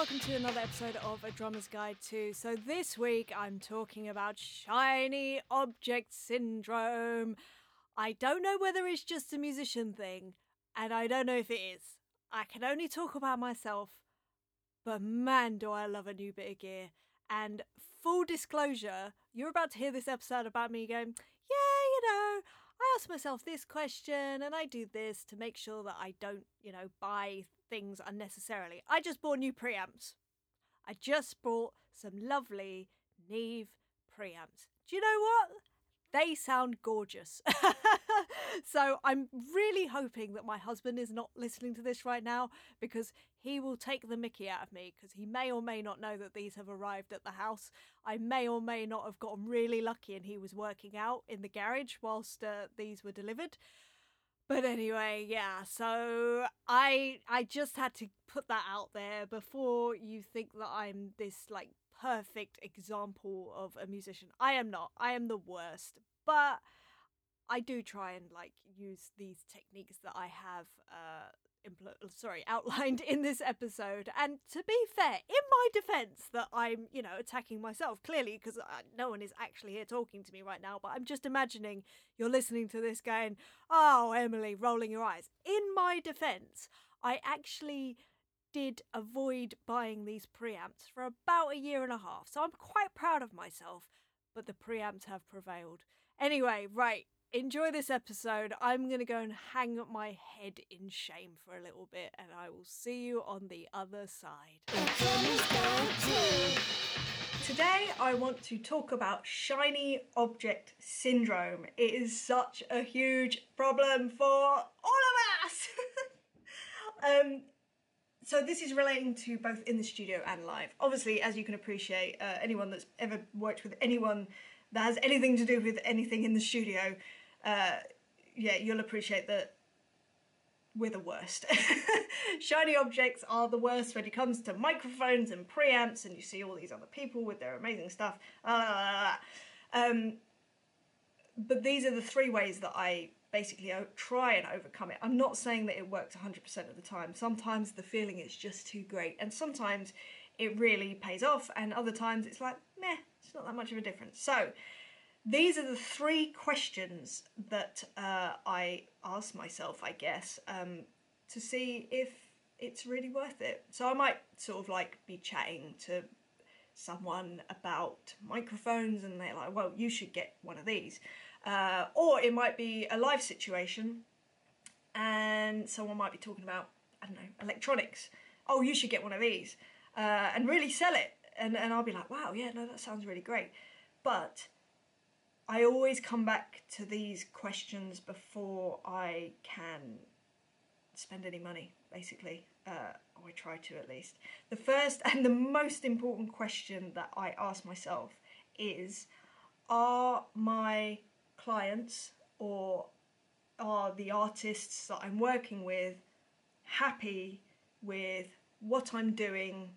welcome to another episode of A Drummer's Guide to. So, this week I'm talking about shiny object syndrome. I don't know whether it's just a musician thing, and I don't know if it is. I can only talk about myself, but man, do I love a new bit of gear. And full disclosure, you're about to hear this episode about me going, yeah, you know, I ask myself this question and I do this to make sure that I don't, you know, buy things unnecessarily. I just bought new preamps. I just bought some lovely Neve preamps. Do you know what? They sound gorgeous. so I'm really hoping that my husband is not listening to this right now because he will take the mickey out of me because he may or may not know that these have arrived at the house. I may or may not have gotten really lucky and he was working out in the garage whilst uh, these were delivered. But anyway, yeah, so I I just had to put that out there before you think that I'm this like perfect example of a musician. I am not. I am the worst. But I do try and like use these techniques that I have uh impl- sorry outlined in this episode and to be fair in my defense that i'm you know attacking myself clearly because no one is actually here talking to me right now but i'm just imagining you're listening to this going oh emily rolling your eyes in my defense i actually did avoid buying these preamps for about a year and a half so i'm quite proud of myself but the preamps have prevailed anyway right enjoy this episode. I'm going to go and hang my head in shame for a little bit, and I will see you on the other side. Today, I want to talk about shiny object syndrome. It is such a huge problem for all of us. um, so this is relating to both in the studio and live. Obviously, as you can appreciate, uh, anyone that's ever worked with anyone that has anything to do with anything in the studio uh, yeah, you'll appreciate that we're the worst. Shiny objects are the worst when it comes to microphones and preamps, and you see all these other people with their amazing stuff. Uh, um, but these are the three ways that I basically I try and overcome it. I'm not saying that it works 100% of the time. Sometimes the feeling is just too great, and sometimes it really pays off, and other times it's like, meh, it's not that much of a difference. So, these are the three questions that uh, I ask myself, I guess, um, to see if it's really worth it. So I might sort of like be chatting to someone about microphones and they're like, well, you should get one of these. Uh, or it might be a live situation and someone might be talking about, I don't know, electronics. Oh, you should get one of these uh, and really sell it. And, and I'll be like, wow, yeah, no, that sounds really great. But I always come back to these questions before I can spend any money, basically. Uh, or I try to at least. The first and the most important question that I ask myself is Are my clients or are the artists that I'm working with happy with what I'm doing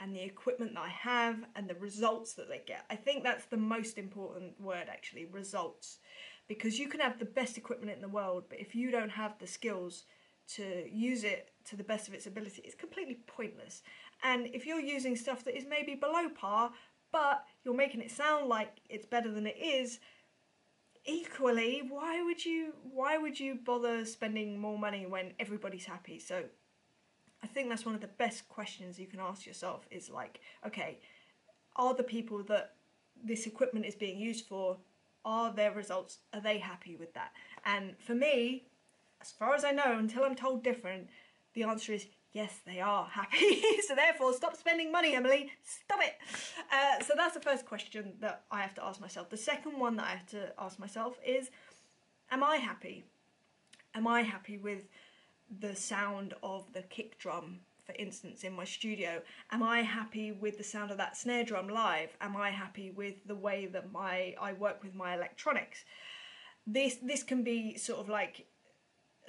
and the equipment that I have and the results that they get. I think that's the most important word actually, results. Because you can have the best equipment in the world, but if you don't have the skills to use it to the best of its ability, it's completely pointless. And if you're using stuff that is maybe below par, but you're making it sound like it's better than it is, equally, why would you why would you bother spending more money when everybody's happy? So I think that's one of the best questions you can ask yourself is like, okay, are the people that this equipment is being used for, are their results, are they happy with that? And for me, as far as I know, until I'm told different, the answer is yes, they are happy. so therefore, stop spending money, Emily. Stop it. Uh, so that's the first question that I have to ask myself. The second one that I have to ask myself is, am I happy? Am I happy with the sound of the kick drum for instance in my studio am i happy with the sound of that snare drum live am i happy with the way that my i work with my electronics this this can be sort of like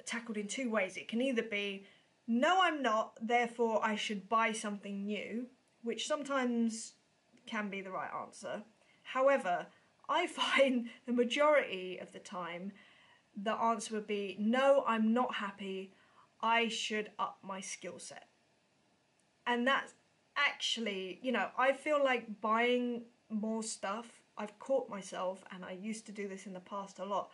tackled in two ways it can either be no i'm not therefore i should buy something new which sometimes can be the right answer however i find the majority of the time the answer would be no i'm not happy I should up my skill set. And that's actually, you know, I feel like buying more stuff. I've caught myself, and I used to do this in the past a lot.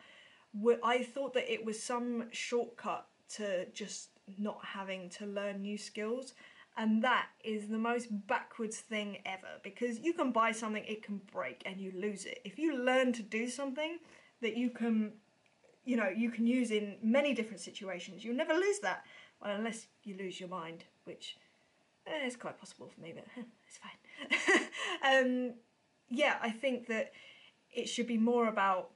I thought that it was some shortcut to just not having to learn new skills. And that is the most backwards thing ever because you can buy something, it can break, and you lose it. If you learn to do something that you can, you know, you can use in many different situations, you'll never lose that. Well, unless you lose your mind, which eh, is quite possible for me, but it's fine. um, yeah, I think that it should be more about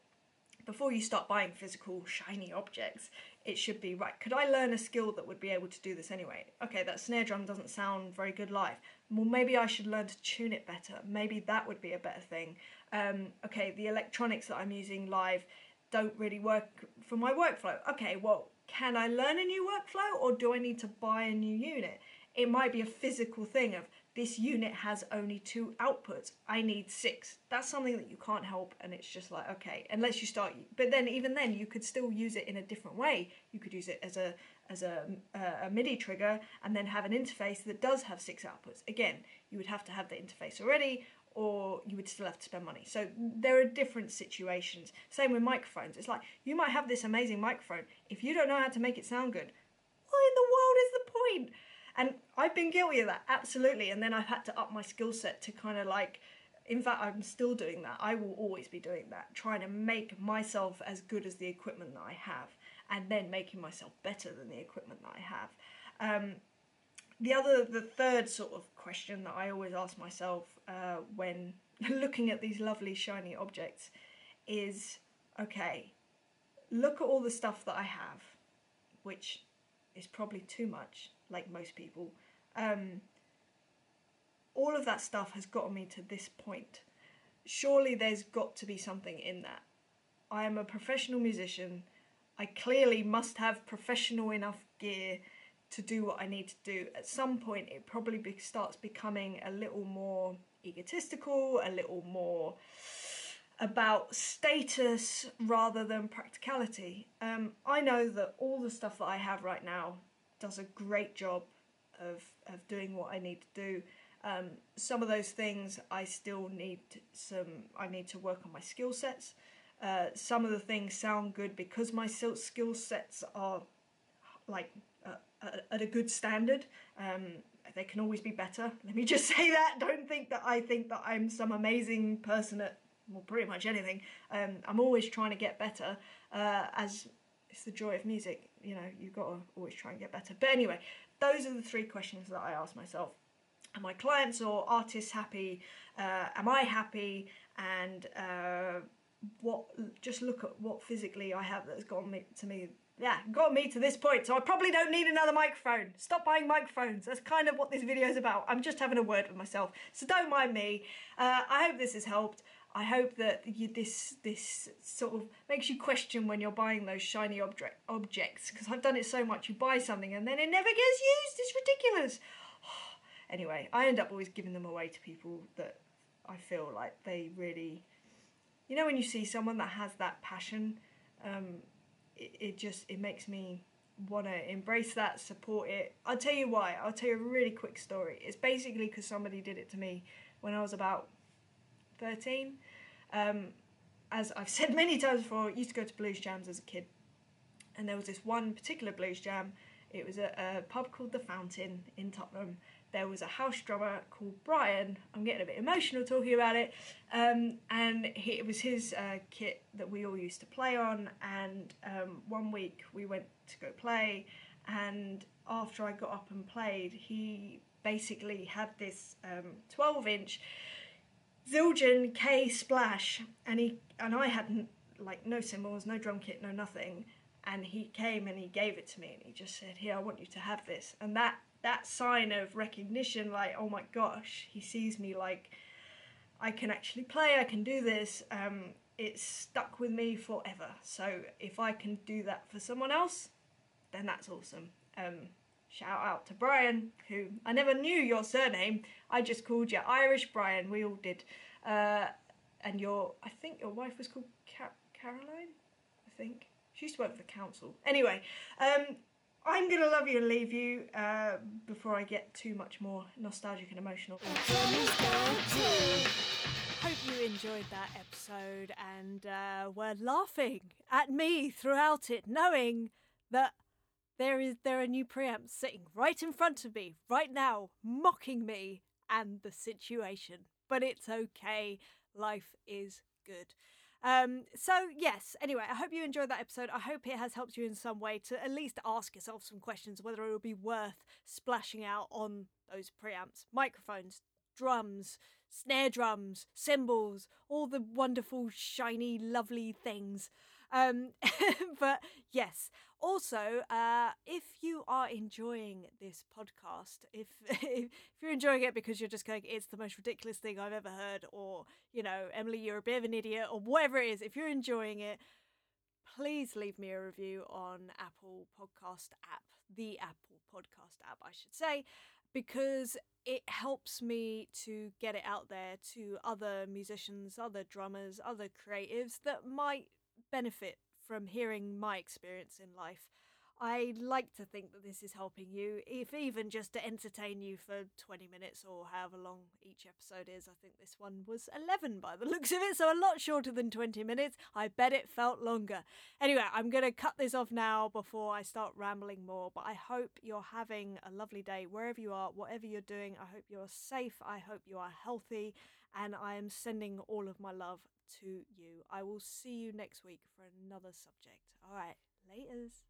before you start buying physical shiny objects, it should be right. Could I learn a skill that would be able to do this anyway? Okay, that snare drum doesn't sound very good live. Well, maybe I should learn to tune it better. Maybe that would be a better thing. Um, okay, the electronics that I'm using live don't really work for my workflow. Okay, well, can I learn a new workflow or do I need to buy a new unit? It might be a physical thing of this unit has only two outputs. I need six. That's something that you can't help, and it's just like okay, unless you start. But then even then, you could still use it in a different way. You could use it as a as a, a MIDI trigger, and then have an interface that does have six outputs. Again, you would have to have the interface already, or you would still have to spend money. So there are different situations. Same with microphones. It's like you might have this amazing microphone. If you don't know how to make it sound good, what in the world is the point? And I've been guilty of that, absolutely. And then I've had to up my skill set to kind of like, in fact, I'm still doing that. I will always be doing that, trying to make myself as good as the equipment that I have, and then making myself better than the equipment that I have. Um, the other, the third sort of question that I always ask myself uh, when looking at these lovely shiny objects is okay, look at all the stuff that I have, which is probably too much like most people. Um, all of that stuff has gotten me to this point. Surely there's got to be something in that. I am a professional musician. I clearly must have professional enough gear to do what I need to do. At some point, it probably be- starts becoming a little more egotistical, a little more about status rather than practicality. Um, I know that all the stuff that I have right now does a great job of, of doing what I need to do. Um, some of those things I still need some, I need to work on my skill sets. Uh, some of the things sound good because my skill sets are like uh, at a good standard. Um, they can always be better. Let me just say that. Don't think that I think that I'm some amazing person at well, pretty much anything. Um, I'm always trying to get better, uh, as it's the joy of music. You know, you've got to always try and get better. But anyway, those are the three questions that I ask myself. Are my clients or artists happy? Uh, am I happy? And uh, what? Just look at what physically I have that's gotten me to me. Yeah, got me to this point. So I probably don't need another microphone. Stop buying microphones. That's kind of what this video is about. I'm just having a word with myself. So don't mind me. Uh, I hope this has helped. I hope that you, this this sort of makes you question when you're buying those shiny object objects because I've done it so much. You buy something and then it never gets used. It's ridiculous. anyway, I end up always giving them away to people that I feel like they really, you know, when you see someone that has that passion, um, it, it just it makes me want to embrace that, support it. I'll tell you why. I'll tell you a really quick story. It's basically because somebody did it to me when I was about 13. Um, as I've said many times before, I used to go to blues jams as a kid. And there was this one particular blues jam. It was a, a pub called The Fountain in Tottenham. There was a house drummer called Brian. I'm getting a bit emotional talking about it. Um, and he, it was his uh, kit that we all used to play on. And um, one week we went to go play. And after I got up and played, he basically had this 12 um, inch Zildjian K Splash, and he and I hadn't like no cymbals, no drum kit, no nothing, and he came and he gave it to me, and he just said, "Here, I want you to have this," and that that sign of recognition, like, oh my gosh, he sees me like I can actually play, I can do this. Um, it's stuck with me forever. So if I can do that for someone else, then that's awesome. Um, Shout out to Brian, who I never knew your surname. I just called you Irish Brian. We all did. Uh, and your, I think your wife was called Caroline. I think she used to work for the council. Anyway, um, I'm gonna love you and leave you uh, before I get too much more nostalgic and emotional. Hope you enjoyed that episode and uh, were laughing at me throughout it, knowing that there is there are new preamps sitting right in front of me right now, mocking me and the situation. But it's okay. Life is good. Um, so yes, anyway, I hope you enjoyed that episode. I hope it has helped you in some way to at least ask yourself some questions whether it will be worth splashing out on those preamps, microphones, drums, snare drums, cymbals, all the wonderful, shiny, lovely things. Um, but yes, also, uh, if you are enjoying this podcast, if if you're enjoying it because you're just going, it's the most ridiculous thing I've ever heard, or you know, Emily, you're a bit of an idiot, or whatever it is, if you're enjoying it, please leave me a review on Apple Podcast app, the Apple Podcast app, I should say, because it helps me to get it out there to other musicians, other drummers, other creatives that might benefit from hearing my experience in life. I like to think that this is helping you, if even just to entertain you for 20 minutes or however long each episode is. I think this one was 11 by the looks of it, so a lot shorter than 20 minutes. I bet it felt longer. Anyway, I'm going to cut this off now before I start rambling more, but I hope you're having a lovely day wherever you are, whatever you're doing. I hope you're safe. I hope you are healthy, and I am sending all of my love to you. I will see you next week for another subject. All right, laters.